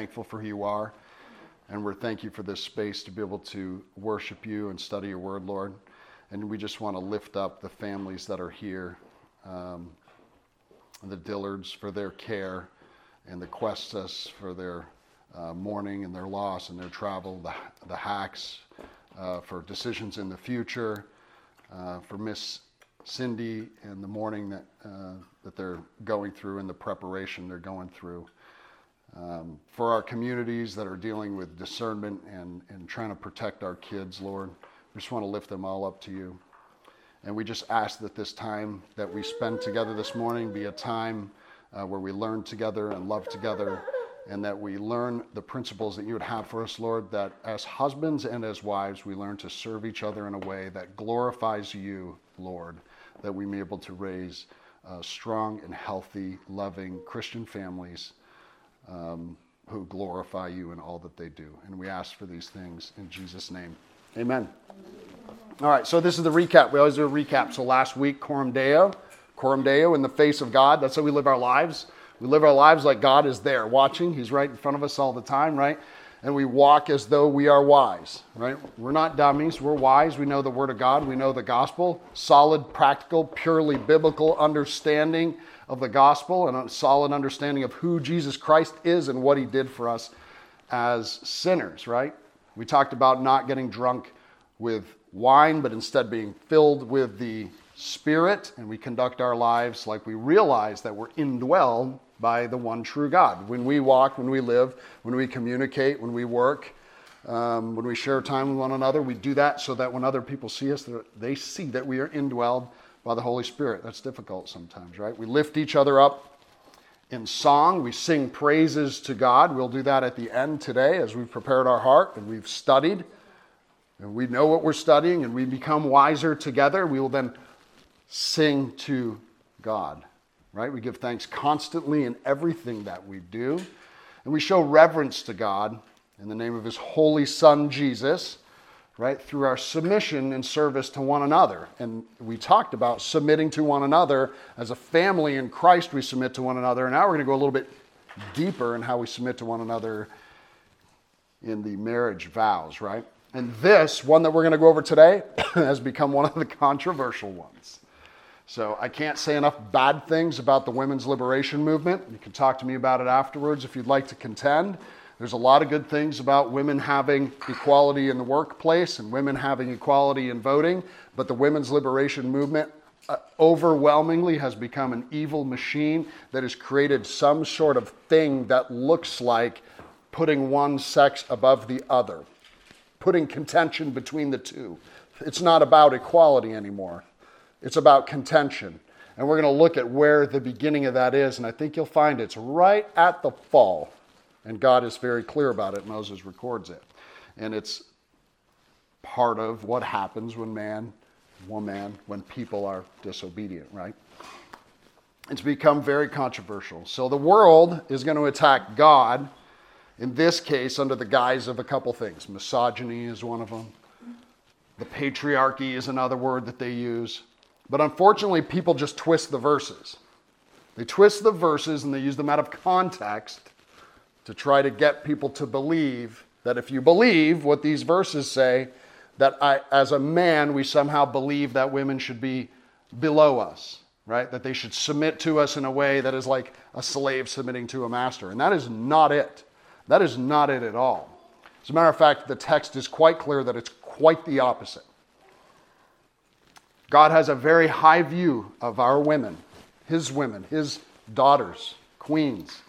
thankful for who you are. And we're thank you for this space to be able to worship you and study your word, Lord. And we just want to lift up the families that are here, um, the Dillards for their care, and the Questas for their uh, mourning and their loss and their travel, the, the Hacks uh, for decisions in the future, uh, for Miss Cindy and the mourning that, uh, that they're going through and the preparation they're going through. Um, for our communities that are dealing with discernment and, and trying to protect our kids, Lord, we just want to lift them all up to you. And we just ask that this time that we spend together this morning be a time uh, where we learn together and love together, and that we learn the principles that you would have for us, Lord, that as husbands and as wives, we learn to serve each other in a way that glorifies you, Lord, that we may be able to raise uh, strong and healthy, loving Christian families um, who glorify you in all that they do. And we ask for these things in Jesus' name. Amen. All right, so this is the recap. We always do a recap. So last week, Coram Deo, Coram Deo in the face of God. That's how we live our lives. We live our lives like God is there watching. He's right in front of us all the time, right? And we walk as though we are wise, right? We're not dummies. We're wise. We know the Word of God. We know the gospel. Solid, practical, purely biblical understanding of the gospel and a solid understanding of who Jesus Christ is and what he did for us as sinners, right? We talked about not getting drunk with wine, but instead being filled with the Spirit, and we conduct our lives like we realize that we're indwelled by the one true God. When we walk, when we live, when we communicate, when we work, um, when we share time with one another, we do that so that when other people see us, they see that we are indwelled by the Holy Spirit. That's difficult sometimes, right? We lift each other up in song. We sing praises to God. We'll do that at the end today as we've prepared our heart and we've studied and we know what we're studying and we become wiser together. We will then sing to God, right? We give thanks constantly in everything that we do. And we show reverence to God in the name of His Holy Son, Jesus right? Through our submission and service to one another. And we talked about submitting to one another. As a family in Christ, we submit to one another. And now we're going to go a little bit deeper in how we submit to one another in the marriage vows, right? And this, one that we're going to go over today, has become one of the controversial ones. So I can't say enough bad things about the women's liberation movement. You can talk to me about it afterwards if you'd like to contend. There's a lot of good things about women having equality in the workplace and women having equality in voting, but the women's liberation movement uh, overwhelmingly has become an evil machine that has created some sort of thing that looks like putting one sex above the other, putting contention between the two. It's not about equality anymore, it's about contention. And we're going to look at where the beginning of that is, and I think you'll find it's right at the fall and God is very clear about it. Moses records it. And it's part of what happens when man, woman, when people are disobedient, right? It's become very controversial. So the world is going to attack God, in this case, under the guise of a couple things. Misogyny is one of them, the patriarchy is another word that they use. But unfortunately, people just twist the verses. They twist the verses and they use them out of context to try to get people to believe that if you believe what these verses say, that I, as a man, we somehow believe that women should be below us, right? That they should submit to us in a way that is like a slave submitting to a master. And that is not it. That is not it at all. As a matter of fact, the text is quite clear that it's quite the opposite. God has a very high view of our women, his women, his daughters, queens.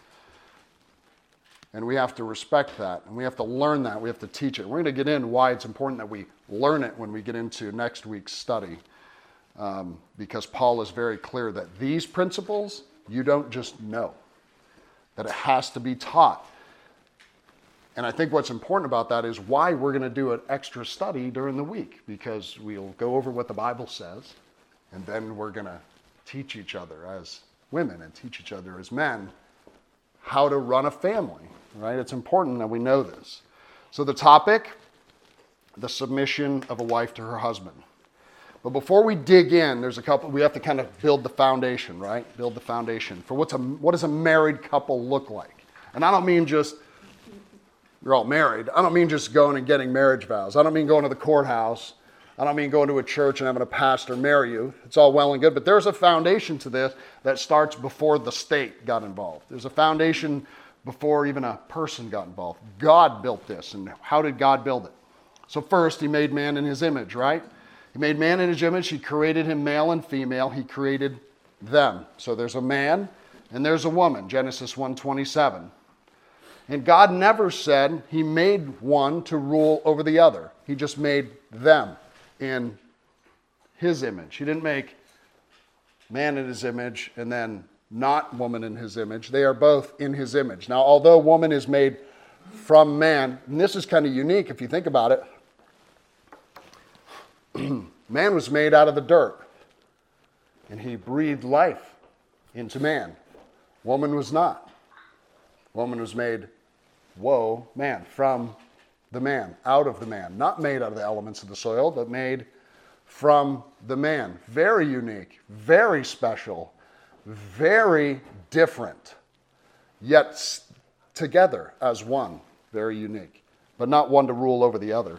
And we have to respect that. And we have to learn that. We have to teach it. We're going to get in why it's important that we learn it when we get into next week's study. Um, because Paul is very clear that these principles you don't just know, that it has to be taught. And I think what's important about that is why we're going to do an extra study during the week, because we'll go over what the Bible says, and then we're going to teach each other as women and teach each other as men how to run a family right? It's important that we know this. So, the topic the submission of a wife to her husband. But before we dig in, there's a couple, we have to kind of build the foundation, right? Build the foundation for what's a, what does a married couple look like? And I don't mean just you're all married. I don't mean just going and getting marriage vows. I don't mean going to the courthouse. I don't mean going to a church and having a pastor marry you. It's all well and good, but there's a foundation to this that starts before the state got involved. There's a foundation before even a person got involved. God built this, and how did God build it? So, first, He made man in His image, right? He made man in His image. He created him male and female. He created them. So, there's a man and there's a woman, Genesis 1:27. And God never said He made one to rule over the other. He just made them in His image. He didn't make man in His image and then not woman in his image. They are both in his image. Now, although woman is made from man, and this is kind of unique if you think about it, man was made out of the dirt, and he breathed life into man. Woman was not. Woman was made, whoa, man, from the man, out of the man. Not made out of the elements of the soil, but made from the man. Very unique, very special very different, yet together as one, very unique, but not one to rule over the other.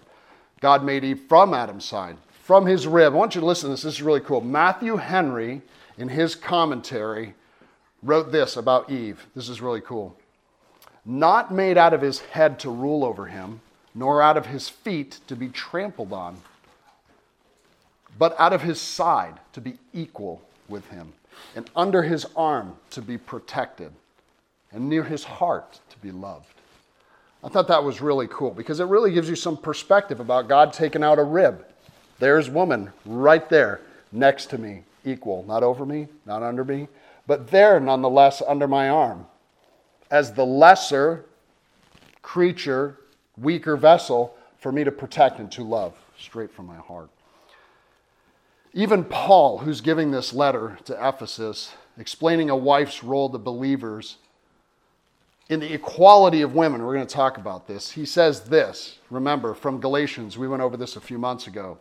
God made Eve from Adam's side, from his rib. I want you to listen to this. This is really cool. Matthew Henry, in his commentary, wrote this about Eve. This is really cool. Not made out of his head to rule over him, nor out of his feet to be trampled on, but out of his side to be equal with him and under his arm to be protected, and near his heart to be loved. I thought that was really cool because it really gives you some perspective about God taking out a rib. There's woman right there next to me, equal, not over me, not under me, but there nonetheless under my arm. As the lesser creature, weaker vessel for me to protect and to love straight from my heart. Even Paul, who's giving this letter to Ephesus, explaining a wife's role to believers in the equality of women, we're going to talk about this. He says this, remember, from Galatians, we went over this a few months ago.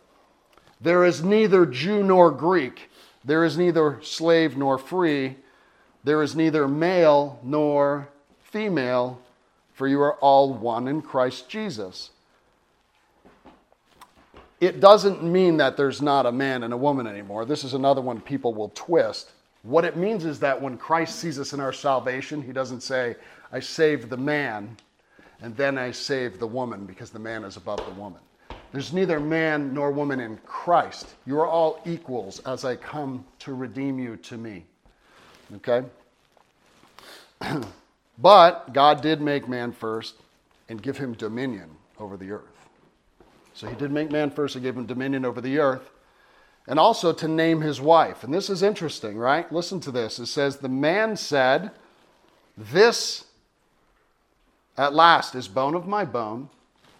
There is neither Jew nor Greek, there is neither slave nor free, there is neither male nor female, for you are all one in Christ Jesus it doesn't mean that there's not a man and a woman anymore. This is another one people will twist. What it means is that when Christ sees us in our salvation, he doesn't say, I saved the man and then I save the woman because the man is above the woman. There's neither man nor woman in Christ. You are all equals as I come to redeem you to me. Okay? but God did make man first and give him dominion over the earth. So he did make man first and gave him dominion over the earth, and also to name his wife. And this is interesting, right? Listen to this. It says, The man said, This at last is bone of my bone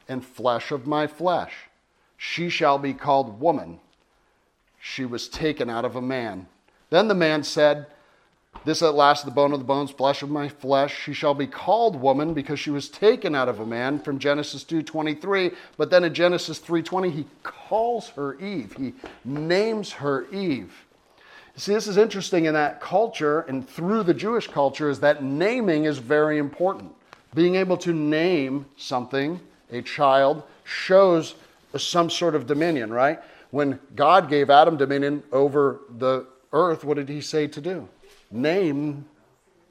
and flesh of my flesh. She shall be called woman. She was taken out of a man. Then the man said, this at last, the bone of the bones, flesh of my flesh. She shall be called woman because she was taken out of a man from Genesis 2:23. But then in Genesis 3:20, he calls her Eve. He names her Eve. See, this is interesting in that culture and through the Jewish culture is that naming is very important. Being able to name something, a child, shows some sort of dominion, right? When God gave Adam dominion over the earth, what did he say to do? Name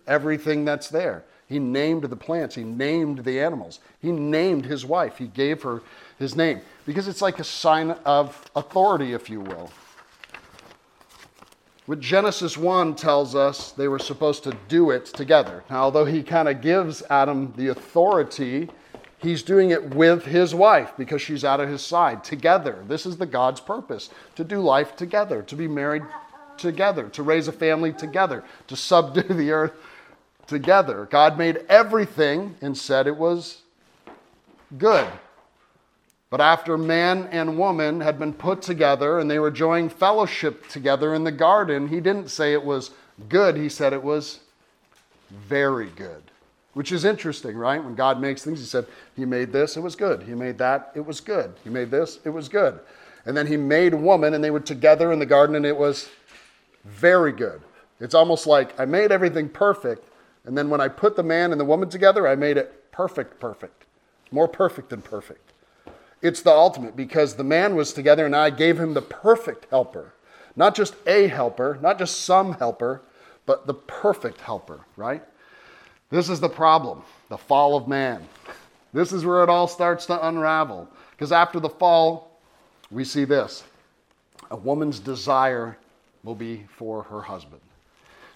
everything that's there. He named the plants, he named the animals, he named his wife, he gave her his name because it's like a sign of authority, if you will. What Genesis 1 tells us they were supposed to do it together. Now, although he kind of gives Adam the authority, he's doing it with his wife because she's out of his side together. This is the God's purpose to do life together, to be married together, to raise a family together, to subdue the earth together. God made everything and said it was good. But after man and woman had been put together and they were enjoying fellowship together in the garden, he didn't say it was good, he said it was very good. Which is interesting, right? When God makes things, he said, He made this, it was good. He made that, it was good. He made this, it was good. And then he made woman and they were together in the garden and it was very good. It's almost like I made everything perfect, and then when I put the man and the woman together, I made it perfect, perfect. more perfect than perfect. It's the ultimate because the man was together and I gave him the perfect helper. Not just a helper, not just some helper, but the perfect helper, right? This is the problem the fall of man. This is where it all starts to unravel. Because after the fall, we see this a woman's desire will be for her husband.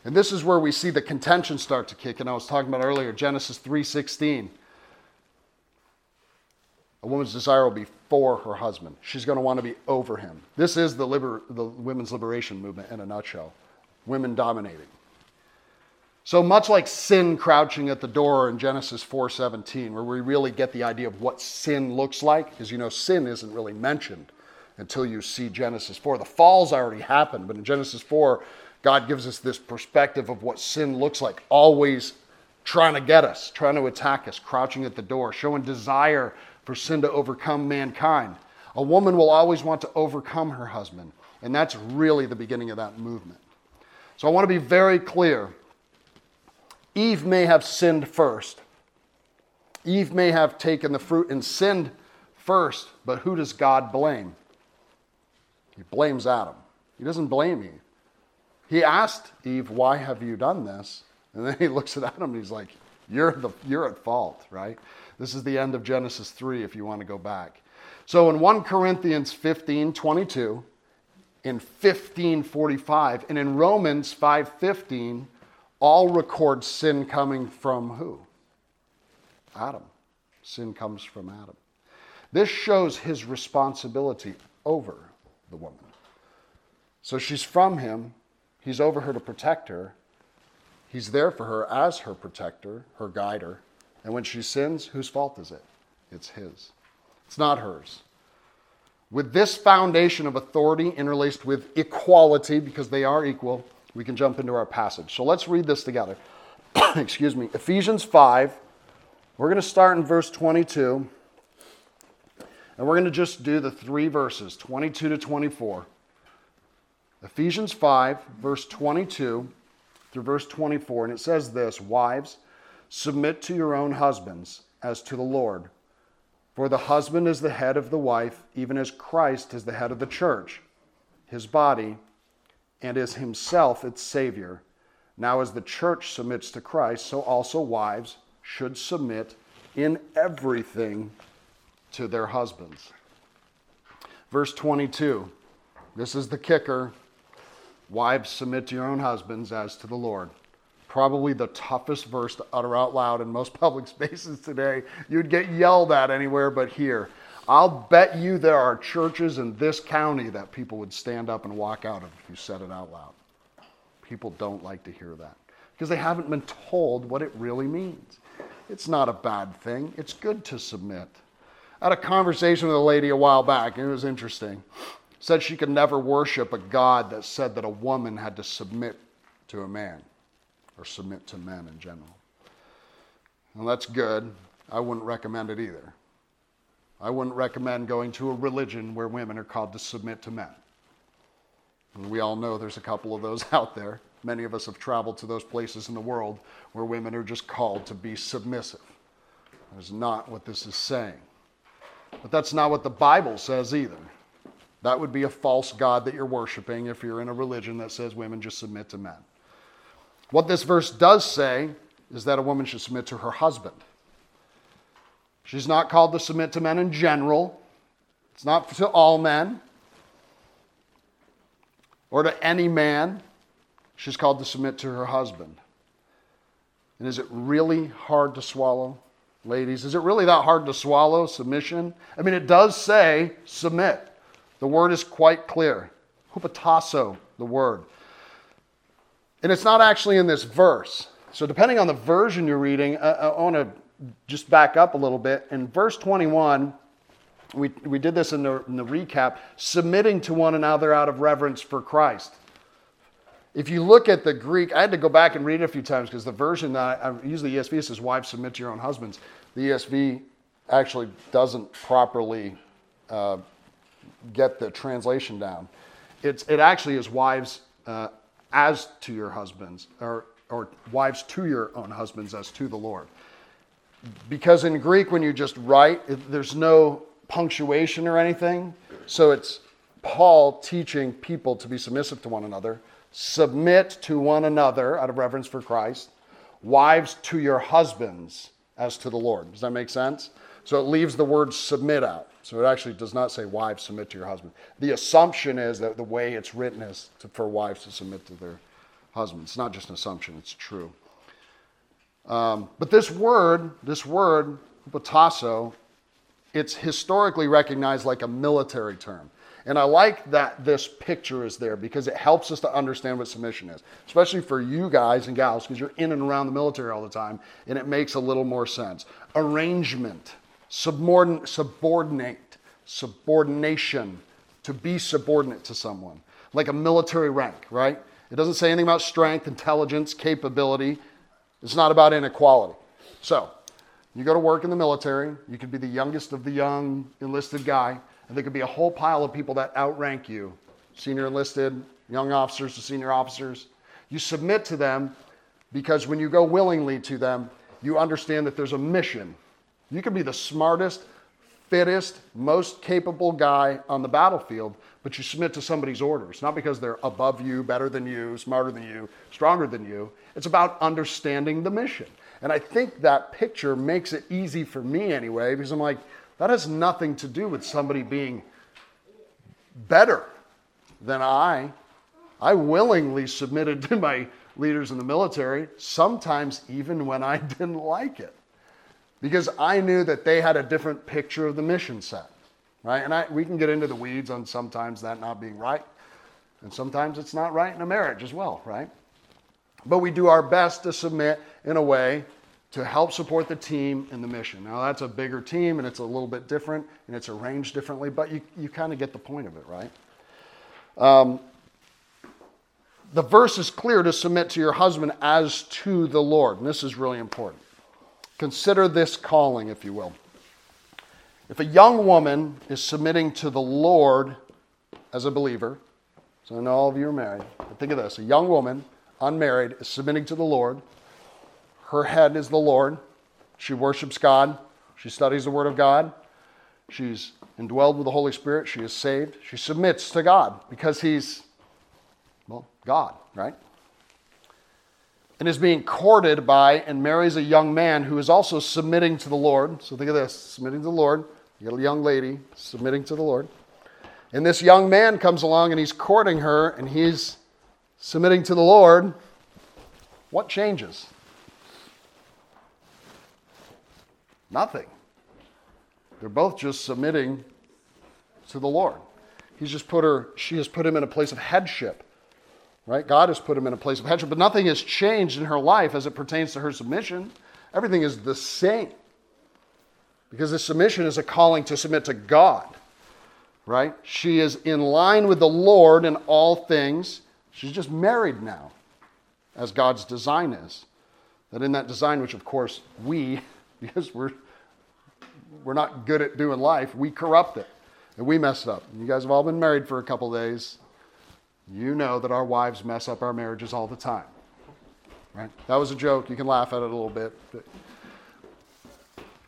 And this is where we see the contention start to kick in. I was talking about earlier, Genesis 3:16. A woman's desire will be for her husband. She's going to want to be over him. This is the, liber- the women's liberation movement in a nutshell. Women dominating. So much like sin crouching at the door in Genesis 4:17, where we really get the idea of what sin looks like, because you know sin isn't really mentioned until you see Genesis 4. The fall's already happened, but in Genesis 4, God gives us this perspective of what sin looks like, always trying to get us, trying to attack us, crouching at the door, showing desire for sin to overcome mankind. A woman will always want to overcome her husband, and that's really the beginning of that movement. So I want to be very clear Eve may have sinned first. Eve may have taken the fruit and sinned first, but who does God blame? He blames Adam. He doesn't blame Eve. He asked Eve, Why have you done this? And then he looks at Adam and he's like, You're, the, you're at fault, right? This is the end of Genesis 3 if you want to go back. So in 1 Corinthians 15 22, in 1545, and in Romans 5:15, all record sin coming from who? Adam. Sin comes from Adam. This shows his responsibility over the woman. So she's from him, he's over her to protect her. He's there for her as her protector, her guider. And when she sins, whose fault is it? It's his. It's not hers. With this foundation of authority interlaced with equality, because they are equal, we can jump into our passage. So let's read this together. Excuse me. Ephesians 5. We're going to start in verse 22. And we're going to just do the three verses 22 to 24. Ephesians 5, verse 22 through verse 24. And it says this Wives, submit to your own husbands as to the Lord. For the husband is the head of the wife, even as Christ is the head of the church, his body and is himself its Savior. Now, as the church submits to Christ, so also wives should submit in everything to their husbands. Verse 22, this is the kicker. Wives, submit to your own husbands as to the Lord. Probably the toughest verse to utter out loud in most public spaces today. You'd get yelled at anywhere but here. I'll bet you there are churches in this county that people would stand up and walk out of if you said it out loud. People don't like to hear that because they haven't been told what it really means. It's not a bad thing, it's good to submit. I had a conversation with a lady a while back, and it was interesting. Said she could never worship a God that said that a woman had to submit to a man or submit to men in general. Well, that's good. I wouldn't recommend it either. I wouldn't recommend going to a religion where women are called to submit to men. And we all know there's a couple of those out there. Many of us have traveled to those places in the world where women are just called to be submissive. That is not what this is saying. But that's not what the Bible says either. That would be a false God that you're worshiping if you're in a religion that says women just submit to men. What this verse does say is that a woman should submit to her husband. She's not called to submit to men in general, it's not to all men or to any man. She's called to submit to her husband. And is it really hard to swallow, ladies? Is it really that hard to swallow, submission? I mean, it does say submit. The word is quite clear. Hupotasso, the word. And it's not actually in this verse. So, depending on the version you're reading, uh, uh, I, I want to just back up a little bit. In verse 21, we, we did this in the, in the recap, submitting to one another out of reverence for Christ. If you look at the Greek, I had to go back and read it a few times because the version that I, I usually ESV says, "Wives submit to your own husbands." The ESV actually doesn't properly uh, get the translation down. It's, it actually is wives uh, as to your husbands, or, or wives to your own husbands as to the Lord because in Greek, when you just write, it, there's no punctuation or anything. So it's Paul teaching people to be submissive to one another, submit to one another out of reverence for Christ, wives to your husbands as to the Lord. Does that make sense? So it leaves the word submit out. So it actually does not say wives submit to your husband. The assumption is that the way it's written is to, for wives to submit to their husbands. It's not just an assumption, it's true. Um, but this word, this word, hupotasso, it's historically recognized like a military term. And I like that this picture is there because it helps us to understand what submission is, especially for you guys and gals, because you're in and around the military all the time, and it makes a little more sense. Arrangement, subordinate, subordinate, subordination, to be subordinate to someone, like a military rank, right? It doesn't say anything about strength, intelligence, capability. It's not about inequality. So, you go to work in the military, you could be the youngest of the young enlisted guy, and there could be a whole pile of people that outrank you senior enlisted, young officers to senior officers. You submit to them because when you go willingly to them, you understand that there's a mission. You can be the smartest, fittest, most capable guy on the battlefield, but you submit to somebody's orders, not because they're above you, better than you, smarter than you, stronger than you. It's about understanding the mission. And I think that picture makes it easy for me anyway, because I'm like, that has nothing to do with somebody being better than I. I willingly submitted to my leaders in the military, sometimes even when I didn't like it, because I knew that they had a different picture of the mission set, right? And I, we can get into the weeds on sometimes that not being right, and sometimes it's not right in a marriage as well, right? But we do our best to submit in a way to help support the team in the mission. Now, that's a bigger team and it's a little bit different and it's arranged differently, but you, you kind of get the point of it, right? Um, the verse is clear to submit to your husband as to the Lord, and this is really important. Consider this calling, if you will. If a young woman is submitting to the Lord as a believer, so I know all of you are married, but think of this a young woman, unmarried, is submitting to the Lord her head is the Lord. She worships God. She studies the Word of God. She's indwelled with the Holy Spirit. She is saved. She submits to God because He's, well, God, right? And is being courted by and marries a young man who is also submitting to the Lord. So think of this submitting to the Lord. You got a young lady submitting to the Lord. And this young man comes along and he's courting her and he's submitting to the Lord. What changes? Nothing. They're both just submitting to the Lord. He's just put her, she has put him in a place of headship. Right? God has put him in a place of headship, but nothing has changed in her life as it pertains to her submission. Everything is the same. Because this submission is a calling to submit to God. Right? She is in line with the Lord in all things. She's just married now, as God's design is. That in that design, which of course we because we're we're not good at doing life. We corrupt it and we mess it up. You guys have all been married for a couple days. You know that our wives mess up our marriages all the time. Right? That was a joke. You can laugh at it a little bit.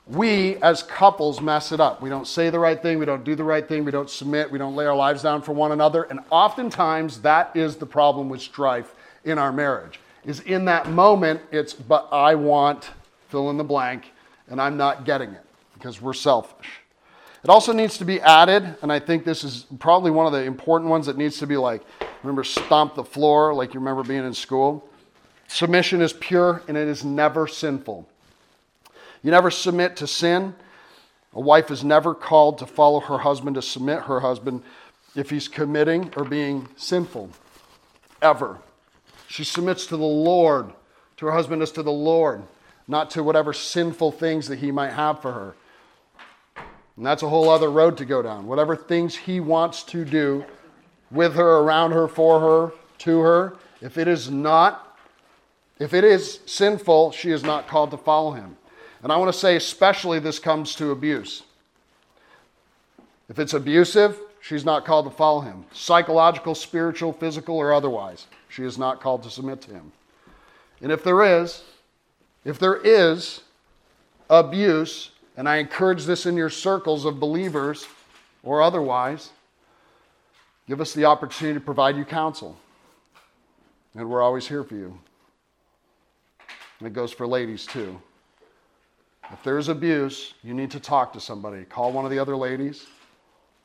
we as couples mess it up. We don't say the right thing, we don't do the right thing, we don't submit, we don't lay our lives down for one another, and oftentimes that is the problem with strife in our marriage. Is in that moment it's but I want fill in the blank and I'm not getting it because we're selfish. It also needs to be added, and I think this is probably one of the important ones that needs to be like, remember, stomp the floor like you remember being in school. Submission is pure and it is never sinful. You never submit to sin. A wife is never called to follow her husband, to submit her husband if he's committing or being sinful. Ever. She submits to the Lord, to her husband as to the Lord not to whatever sinful things that he might have for her. And that's a whole other road to go down. Whatever things he wants to do with her, around her, for her, to her, if it is not, if it is sinful, she is not called to follow him. And I want to say, especially this comes to abuse. If it's abusive, she's not called to follow him. Psychological, spiritual, physical, or otherwise, she is not called to submit to him. And if there is, if there is, abuse, and I encourage this in your circles of believers or otherwise, give us the opportunity to provide you counsel. And we're always here for you. And it goes for ladies too. If there's abuse, you need to talk to somebody. Call one of the other ladies.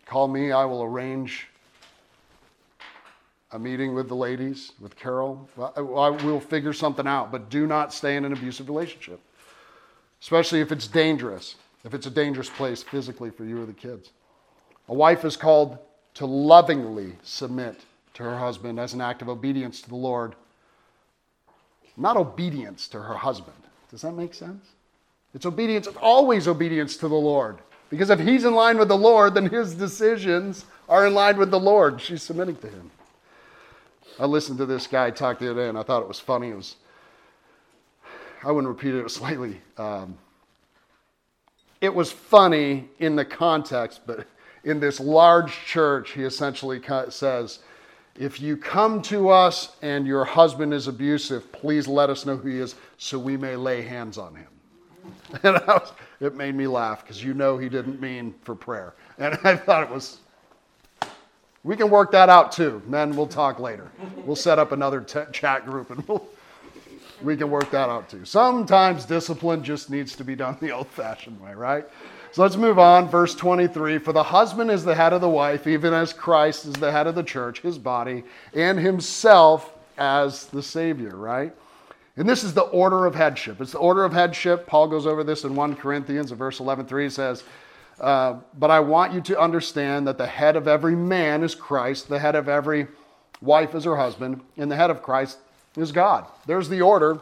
Call me. I will arrange a meeting with the ladies, with Carol. I will figure something out, but do not stay in an abusive relationship, especially if it's dangerous, if it's a dangerous place physically for you or the kids. A wife is called to lovingly submit to her husband as an act of obedience to the Lord, not obedience to her husband. Does that make sense? It's obedience, it's always obedience to the Lord. Because if he's in line with the Lord, then his decisions are in line with the Lord. She's submitting to him. I listened to this guy talk the other day and I thought it was funny. It was, I wouldn't repeat it, slightly, um, it was funny in the context, but in this large church, he essentially says, if you come to us and your husband is abusive, please let us know who he is so we may lay hands on him. And was, it made me laugh because you know he didn't mean for prayer. And I thought it was, we can work that out too. Men, we'll talk later. We'll set up another t- chat group and we'll, we can work that out too. Sometimes discipline just needs to be done the old fashioned way, right? So let's move on. Verse 23 For the husband is the head of the wife, even as Christ is the head of the church, his body, and himself as the Savior, right? And this is the order of headship. It's the order of headship. Paul goes over this in 1 Corinthians, in verse 11 3 says, uh, But I want you to understand that the head of every man is Christ, the head of every wife is her husband, and the head of Christ is God. There's the order.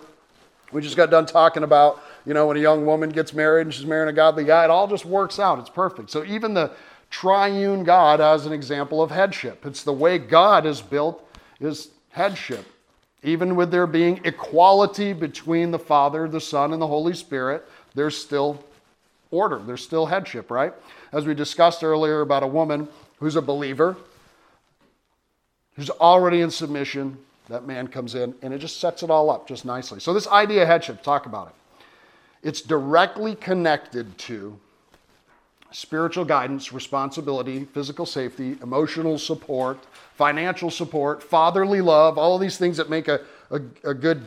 We just got done talking about you know, when a young woman gets married and she's marrying a godly guy, it all just works out. It's perfect. So even the triune God has an example of headship. It's the way God is built is headship. Even with there being equality between the Father, the Son, and the Holy Spirit, there's still order. There's still headship, right? As we discussed earlier about a woman who's a believer, who's already in submission, that man comes in and it just sets it all up just nicely. So, this idea of headship, talk about it. It's directly connected to spiritual guidance, responsibility, physical safety, emotional support, financial support, fatherly love, all of these things that make a, a, a, good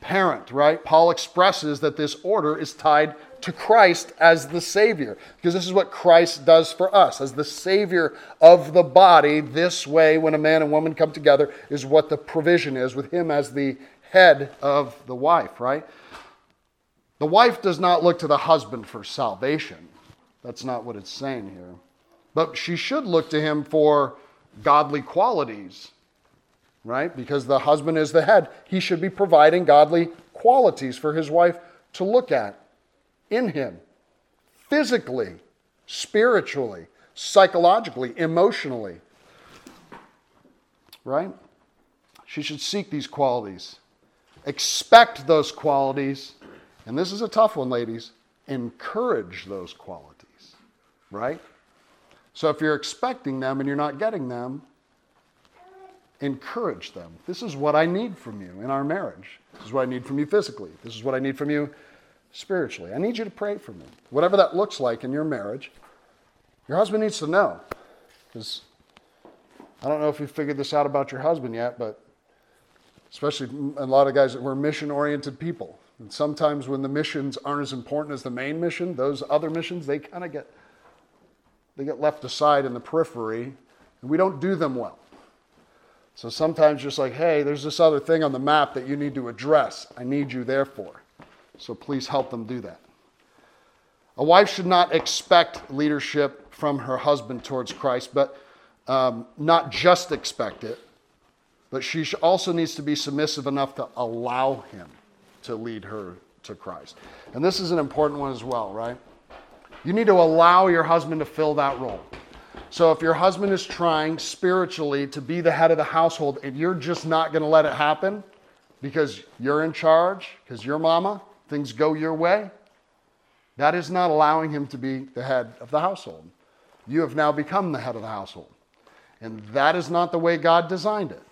parent, right? Paul expresses that this order is tied to Christ as the Savior, because this is what Christ does for us. As the Savior of the body, this way, when a man and woman come together, is what the provision is, with Him as the head of the wife, right? The wife does not look to the husband for salvation. That's not what it's saying here. But she should look to him for godly qualities, right? Because the husband is the head. He should be providing godly qualities for his wife to look at in him physically, spiritually, psychologically, emotionally, right? She should seek these qualities, expect those qualities and this is a tough one, ladies, encourage those qualities, right? So if you're expecting them and you're not getting them, encourage them. This is what I need from you in our marriage. This is what I need from you physically. This is what I need from you spiritually. I need you to pray for me. Whatever that looks like in your marriage, your husband needs to know. Because I don't know if you've figured this out about your husband yet, but especially a lot of guys that were mission oriented people. And sometimes when the missions aren't as important as the main mission, those other missions, they kind of get they get left aside in the periphery, and we don't do them well. So sometimes just like, hey, there's this other thing on the map that you need to address. I need you there for. So please help them do that. A wife should not expect leadership from her husband towards Christ, but um, not just expect it, but she also needs to be submissive enough to allow him to lead her to Christ. And this is an important one as well, right? You need to allow your husband to fill that role. So if your husband is trying spiritually to be the head of the household and you're just not going to let it happen because you're in charge, because you're mama, things go your way, that is not allowing him to be the head of the household. You have now become the head of the household. And that is not the way God designed it.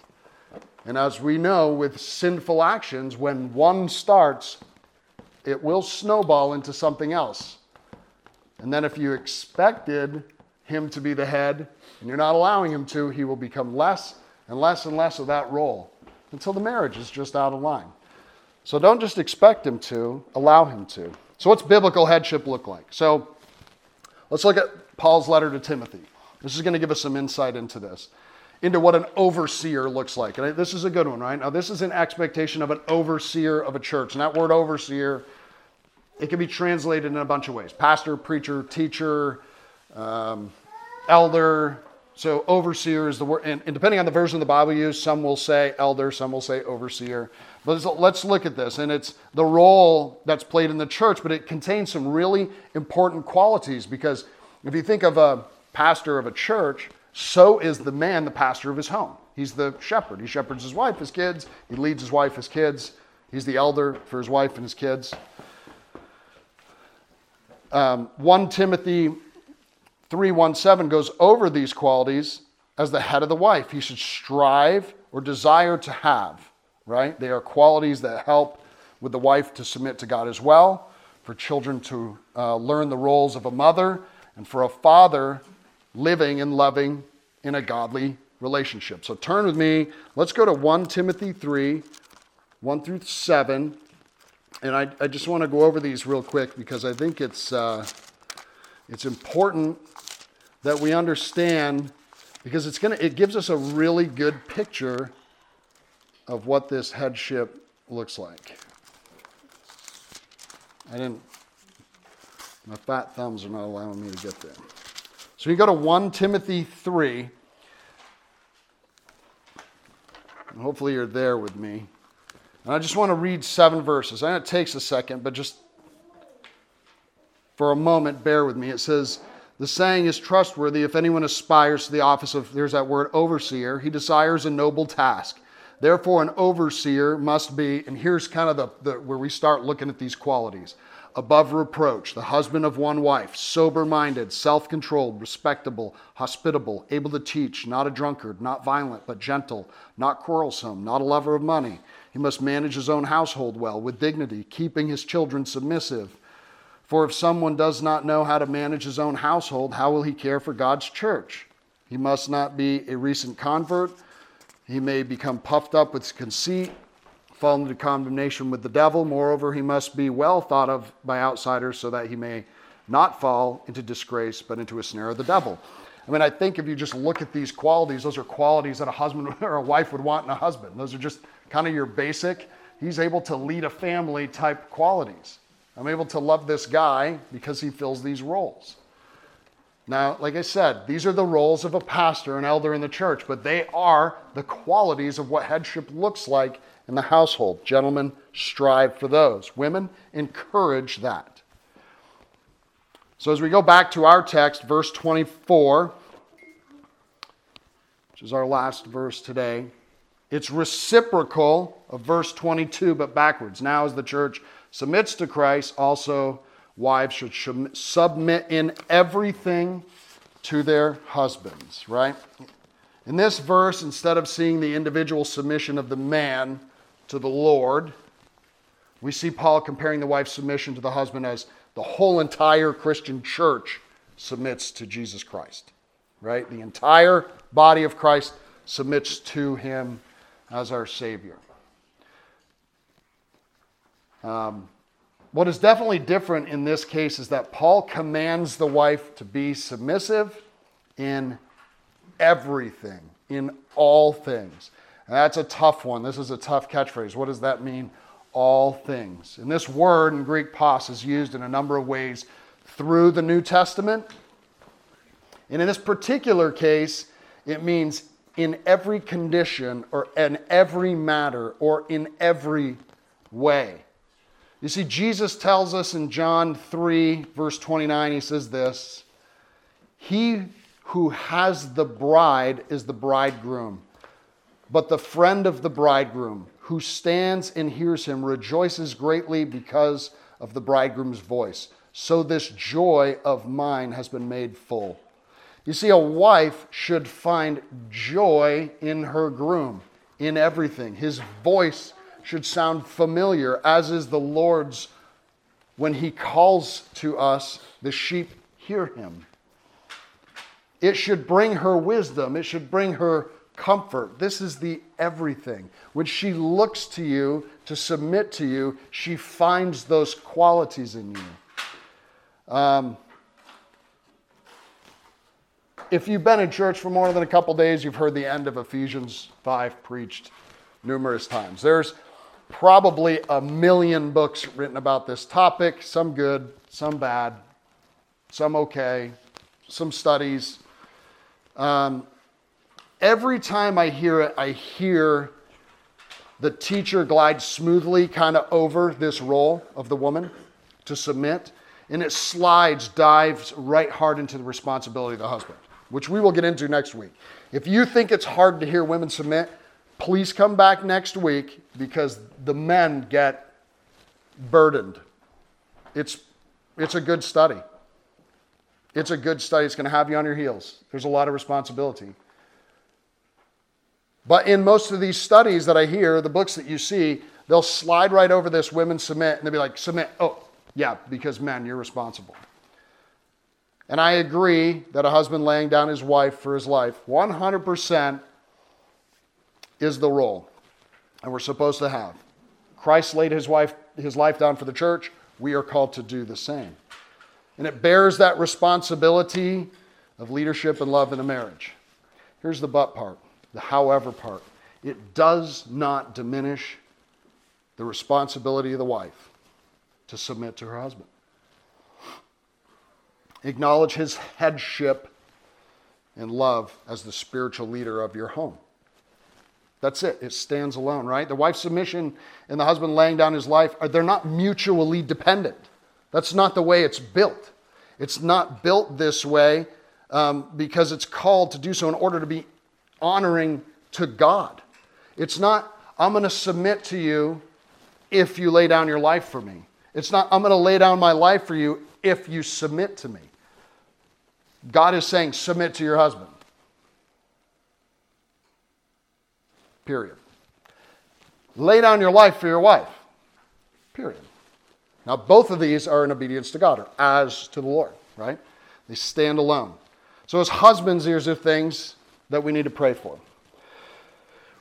And as we know with sinful actions, when one starts, it will snowball into something else. And then if you expected him to be the head and you're not allowing him to, he will become less and less and less of that role until the marriage is just out of line. So don't just expect him to, allow him to. So, what's biblical headship look like? So, let's look at Paul's letter to Timothy. This is going to give us some insight into this, into what an overseer looks like. And this is a good one, right? Now, this is an expectation of an overseer of a church. And that word overseer, it can be translated in a bunch of ways pastor, preacher, teacher, um, elder, so overseer is the word, and, and, depending on the version of the Bible you use, some will say elder, some will say overseer. But let's look at this, and it's the role that's played in the church, but it contains some really important qualities because if you think of a pastor of a church, so is the man the pastor of his home. He's the shepherd. He shepherds his wife, his kids. He leads his wife, his kids. He's the elder for his wife and his kids. Um, 1 Timothy 317 goes over these qualities as the head of the wife. He should strive or desire to have, right? They are qualities that help with the wife to submit to God as well, for children to uh, learn the roles of a mother, and for a father living and loving in a godly relationship. So turn with me. Let's go to 1 Timothy 3 1 through 7. And I, I just want to go over these real quick because I think it's, uh, it's important that we understand because it's to it gives us a really good picture of what this headship looks like. I didn't my fat thumbs are not allowing me to get there. So you go to 1 Timothy 3. And hopefully you're there with me. And I just want to read seven verses. I know it takes a second, but just for a moment, bear with me. It says, the saying is trustworthy if anyone aspires to the office of, there's that word, overseer, he desires a noble task. Therefore, an overseer must be, and here's kind of the, the where we start looking at these qualities above reproach, the husband of one wife, sober minded, self controlled, respectable, hospitable, able to teach, not a drunkard, not violent, but gentle, not quarrelsome, not a lover of money. He must manage his own household well, with dignity, keeping his children submissive. For if someone does not know how to manage his own household, how will he care for God's church? He must not be a recent convert. He may become puffed up with conceit, fall into condemnation with the devil. Moreover, he must be well thought of by outsiders so that he may not fall into disgrace, but into a snare of the devil. I mean, I think if you just look at these qualities, those are qualities that a husband or a wife would want in a husband. Those are just kind of your basic, he's able to lead a family type qualities. I'm able to love this guy because he fills these roles. Now, like I said, these are the roles of a pastor, an elder in the church, but they are the qualities of what headship looks like in the household. Gentlemen, strive for those. Women, encourage that. So, as we go back to our text, verse 24, which is our last verse today, it's reciprocal of verse 22, but backwards. Now, as the church submits to Christ, also wives should submit in everything to their husbands, right? In this verse, instead of seeing the individual submission of the man to the Lord, we see Paul comparing the wife's submission to the husband as the whole entire Christian church submits to Jesus Christ, right? The entire body of Christ submits to him as our Savior. Um, what is definitely different in this case is that Paul commands the wife to be submissive in everything, in all things. And that's a tough one. This is a tough catchphrase. What does that mean? All things. And this word in Greek pos is used in a number of ways through the New Testament. And in this particular case, it means in every condition or in every matter or in every way. You see, Jesus tells us in John 3, verse 29, he says this He who has the bride is the bridegroom, but the friend of the bridegroom who stands and hears him rejoices greatly because of the bridegroom's voice. So this joy of mine has been made full. You see, a wife should find joy in her groom, in everything. His voice should sound familiar, as is the Lord's when he calls to us, the sheep hear him. It should bring her wisdom, it should bring her comfort. This is the everything. When she looks to you to submit to you, she finds those qualities in you. Um, if you've been in church for more than a couple days, you've heard the end of Ephesians 5 preached numerous times. There's probably a million books written about this topic, some good, some bad, some okay, some studies. Um, every time I hear it, I hear the teacher glide smoothly kind of over this role of the woman to submit, and it slides, dives right hard into the responsibility of the husband, which we will get into next week. If you think it's hard to hear women submit, please come back next week because the men get burdened. It's, it's a good study. It's a good study. It's going to have you on your heels. There's a lot of responsibility. But in most of these studies that I hear, the books that you see, they'll slide right over this women submit and they'll be like, submit. Oh, yeah, because men, you're responsible. And I agree that a husband laying down his wife for his life, 100% is the role. And we're supposed to have. Christ laid his, wife, his life down for the church. We are called to do the same. And it bears that responsibility of leadership and love in a marriage. Here's the but part the however part. It does not diminish the responsibility of the wife to submit to her husband. Acknowledge his headship and love as the spiritual leader of your home. That's it. It stands alone, right? The wife's submission and the husband laying down his life, are, they're not mutually dependent. That's not the way it's built. It's not built this way um, because it's called to do so in order to be honoring to God. It's not, I'm going to submit to you if you lay down your life for me. It's not, I'm going to lay down my life for you if you submit to me. God is saying, submit to your husband. Period. Lay down your life for your wife. Period. Now, both of these are in obedience to God, or as to the Lord, right? They stand alone. So, as husbands, these are things that we need to pray for.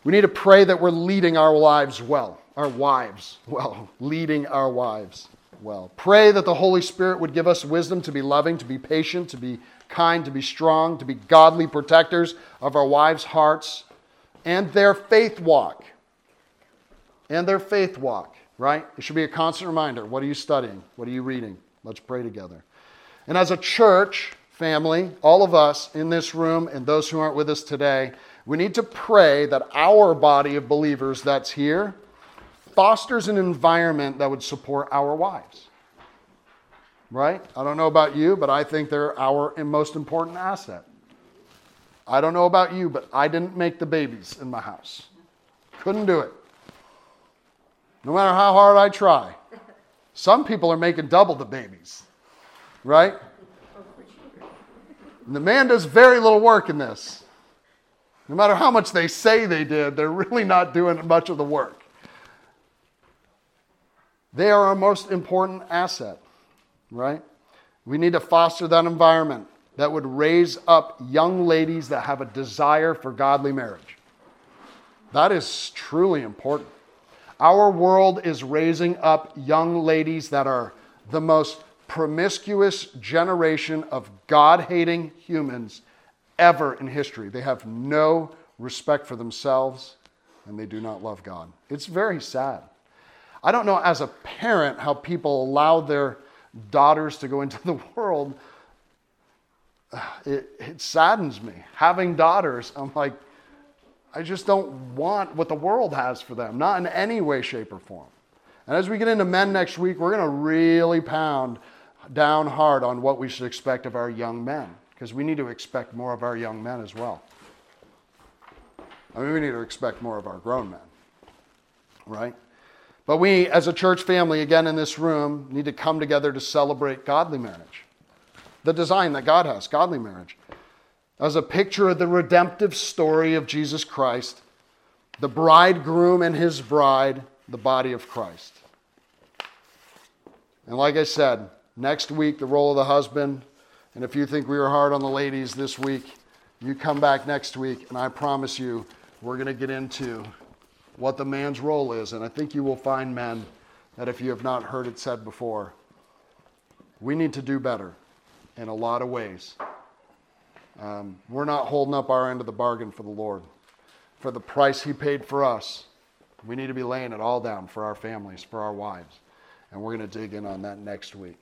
We need to pray that we're leading our lives well, our wives well, leading our wives well. Pray that the Holy Spirit would give us wisdom to be loving, to be patient, to be kind, to be strong, to be godly protectors of our wives' hearts and their faith walk. And their faith walk, right? It should be a constant reminder. What are you studying? What are you reading? Let's pray together. And as a church, family, all of us in this room and those who aren't with us today, we need to pray that our body of believers that's here fosters an environment that would support our wives. Right? I don't know about you, but I think they're our most important asset. I don't know about you, but I didn't make the babies in my house. Couldn't do it. No matter how hard I try. Some people are making double the babies, right? And the man does very little work in this. No matter how much they say they did, they're really not doing much of the work. They are our most important asset, right? We need to foster that environment that would raise up young ladies that have a desire for godly marriage. That is truly important. Our world is raising up young ladies that are the most promiscuous generation of God hating humans ever in history. They have no respect for themselves and they do not love God. It's very sad. I don't know as a parent how people allow their daughters to go into the world. It, it saddens me. Having daughters, I'm like, I just don't want what the world has for them, not in any way, shape, or form. And as we get into men next week, we're going to really pound down hard on what we should expect of our young men, because we need to expect more of our young men as well. I mean, we need to expect more of our grown men, right? But we, as a church family, again in this room, need to come together to celebrate godly marriage. The design that God has, godly marriage, as a picture of the redemptive story of Jesus Christ, the bridegroom and his bride, the body of Christ. And like I said, next week, the role of the husband. And if you think we were hard on the ladies this week, you come back next week, and I promise you, we're going to get into what the man's role is. And I think you will find men that if you have not heard it said before, we need to do better in a lot of ways. Um, we're not holding up our end of the bargain for the Lord. For the price He paid for us, we need to be laying it all down for our families, for our wives. And we're going to dig in on that next week.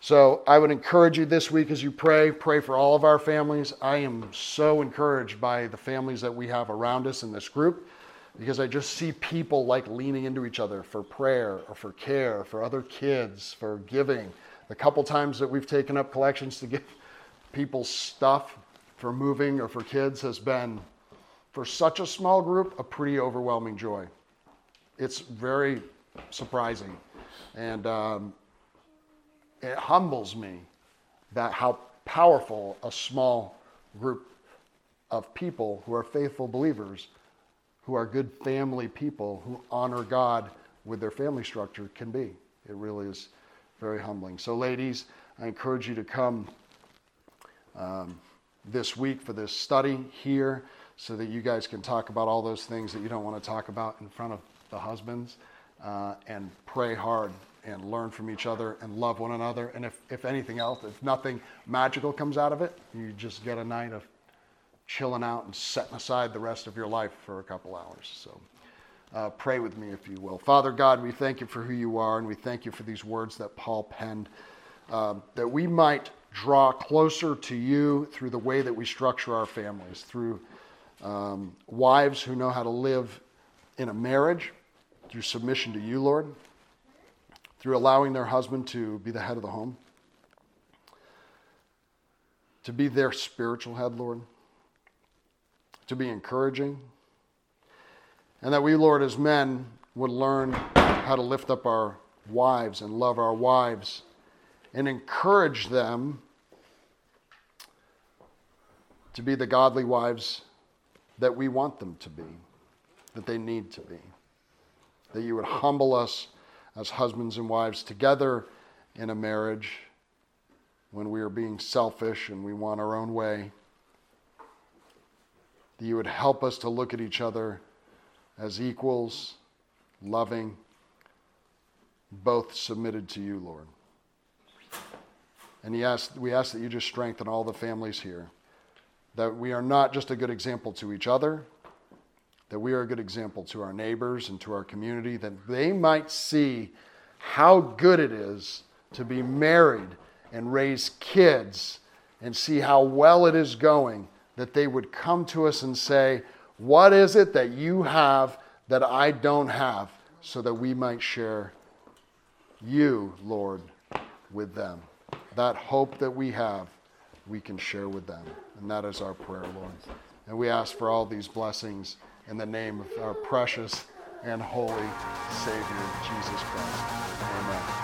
So I would encourage you this week as you pray, pray for all of our families. I am so encouraged by the families that we have around us in this group because I just see people like leaning into each other for prayer or for care, for other kids, for giving. The couple times that we've taken up collections to give people stuff for moving or for kids has been, for such a small group, a pretty overwhelming joy. It's very surprising. And um, it humbles me that how powerful a small group of people who are faithful believers, who are good family people, who honor God with their family structure can be. It really is very humbling. So, ladies, I encourage you to come um, this week for this study here so that you guys can talk about all those things that you don't want to talk about in front of the husbands uh, and pray hard and learn from each other and love one another. And if, if anything else, if nothing magical comes out of it, you just get a night of chilling out and setting aside the rest of your life for a couple hours. So uh, pray with me, if you will. Father God, we thank you for who you are, and we thank you for these words that Paul penned, uh, that we might draw closer to you through the way that we structure our families, through um, wives who know how to live in a marriage, through submission to you, Lord through allowing their husband to be the head of the home, to be their spiritual head, Lord, to be encouraging, and that we, Lord, as men, would learn how to lift up our wives and love our wives and encourage them to be the godly wives that we want them to be, that they need to be. That you would humble us as husbands and wives together in a marriage when we are being selfish and we want our own way. That you would help us to look at each other as equals, loving, both submitted to you, Lord. And he asked, we ask that you just strengthen all the families here, that we are not just a good example to each other, that we are a good example to our neighbors and to our community, that they might see how good it is to be married and raise kids and see how well it is going, that they would come to us and say, What is it that you have that I don't have? So that we might share you, Lord, with them. That hope that we have, we can share with them. And that is our prayer, Lord. And we ask for all these blessings in the name of our precious and holy Savior, Jesus Christ. Amen.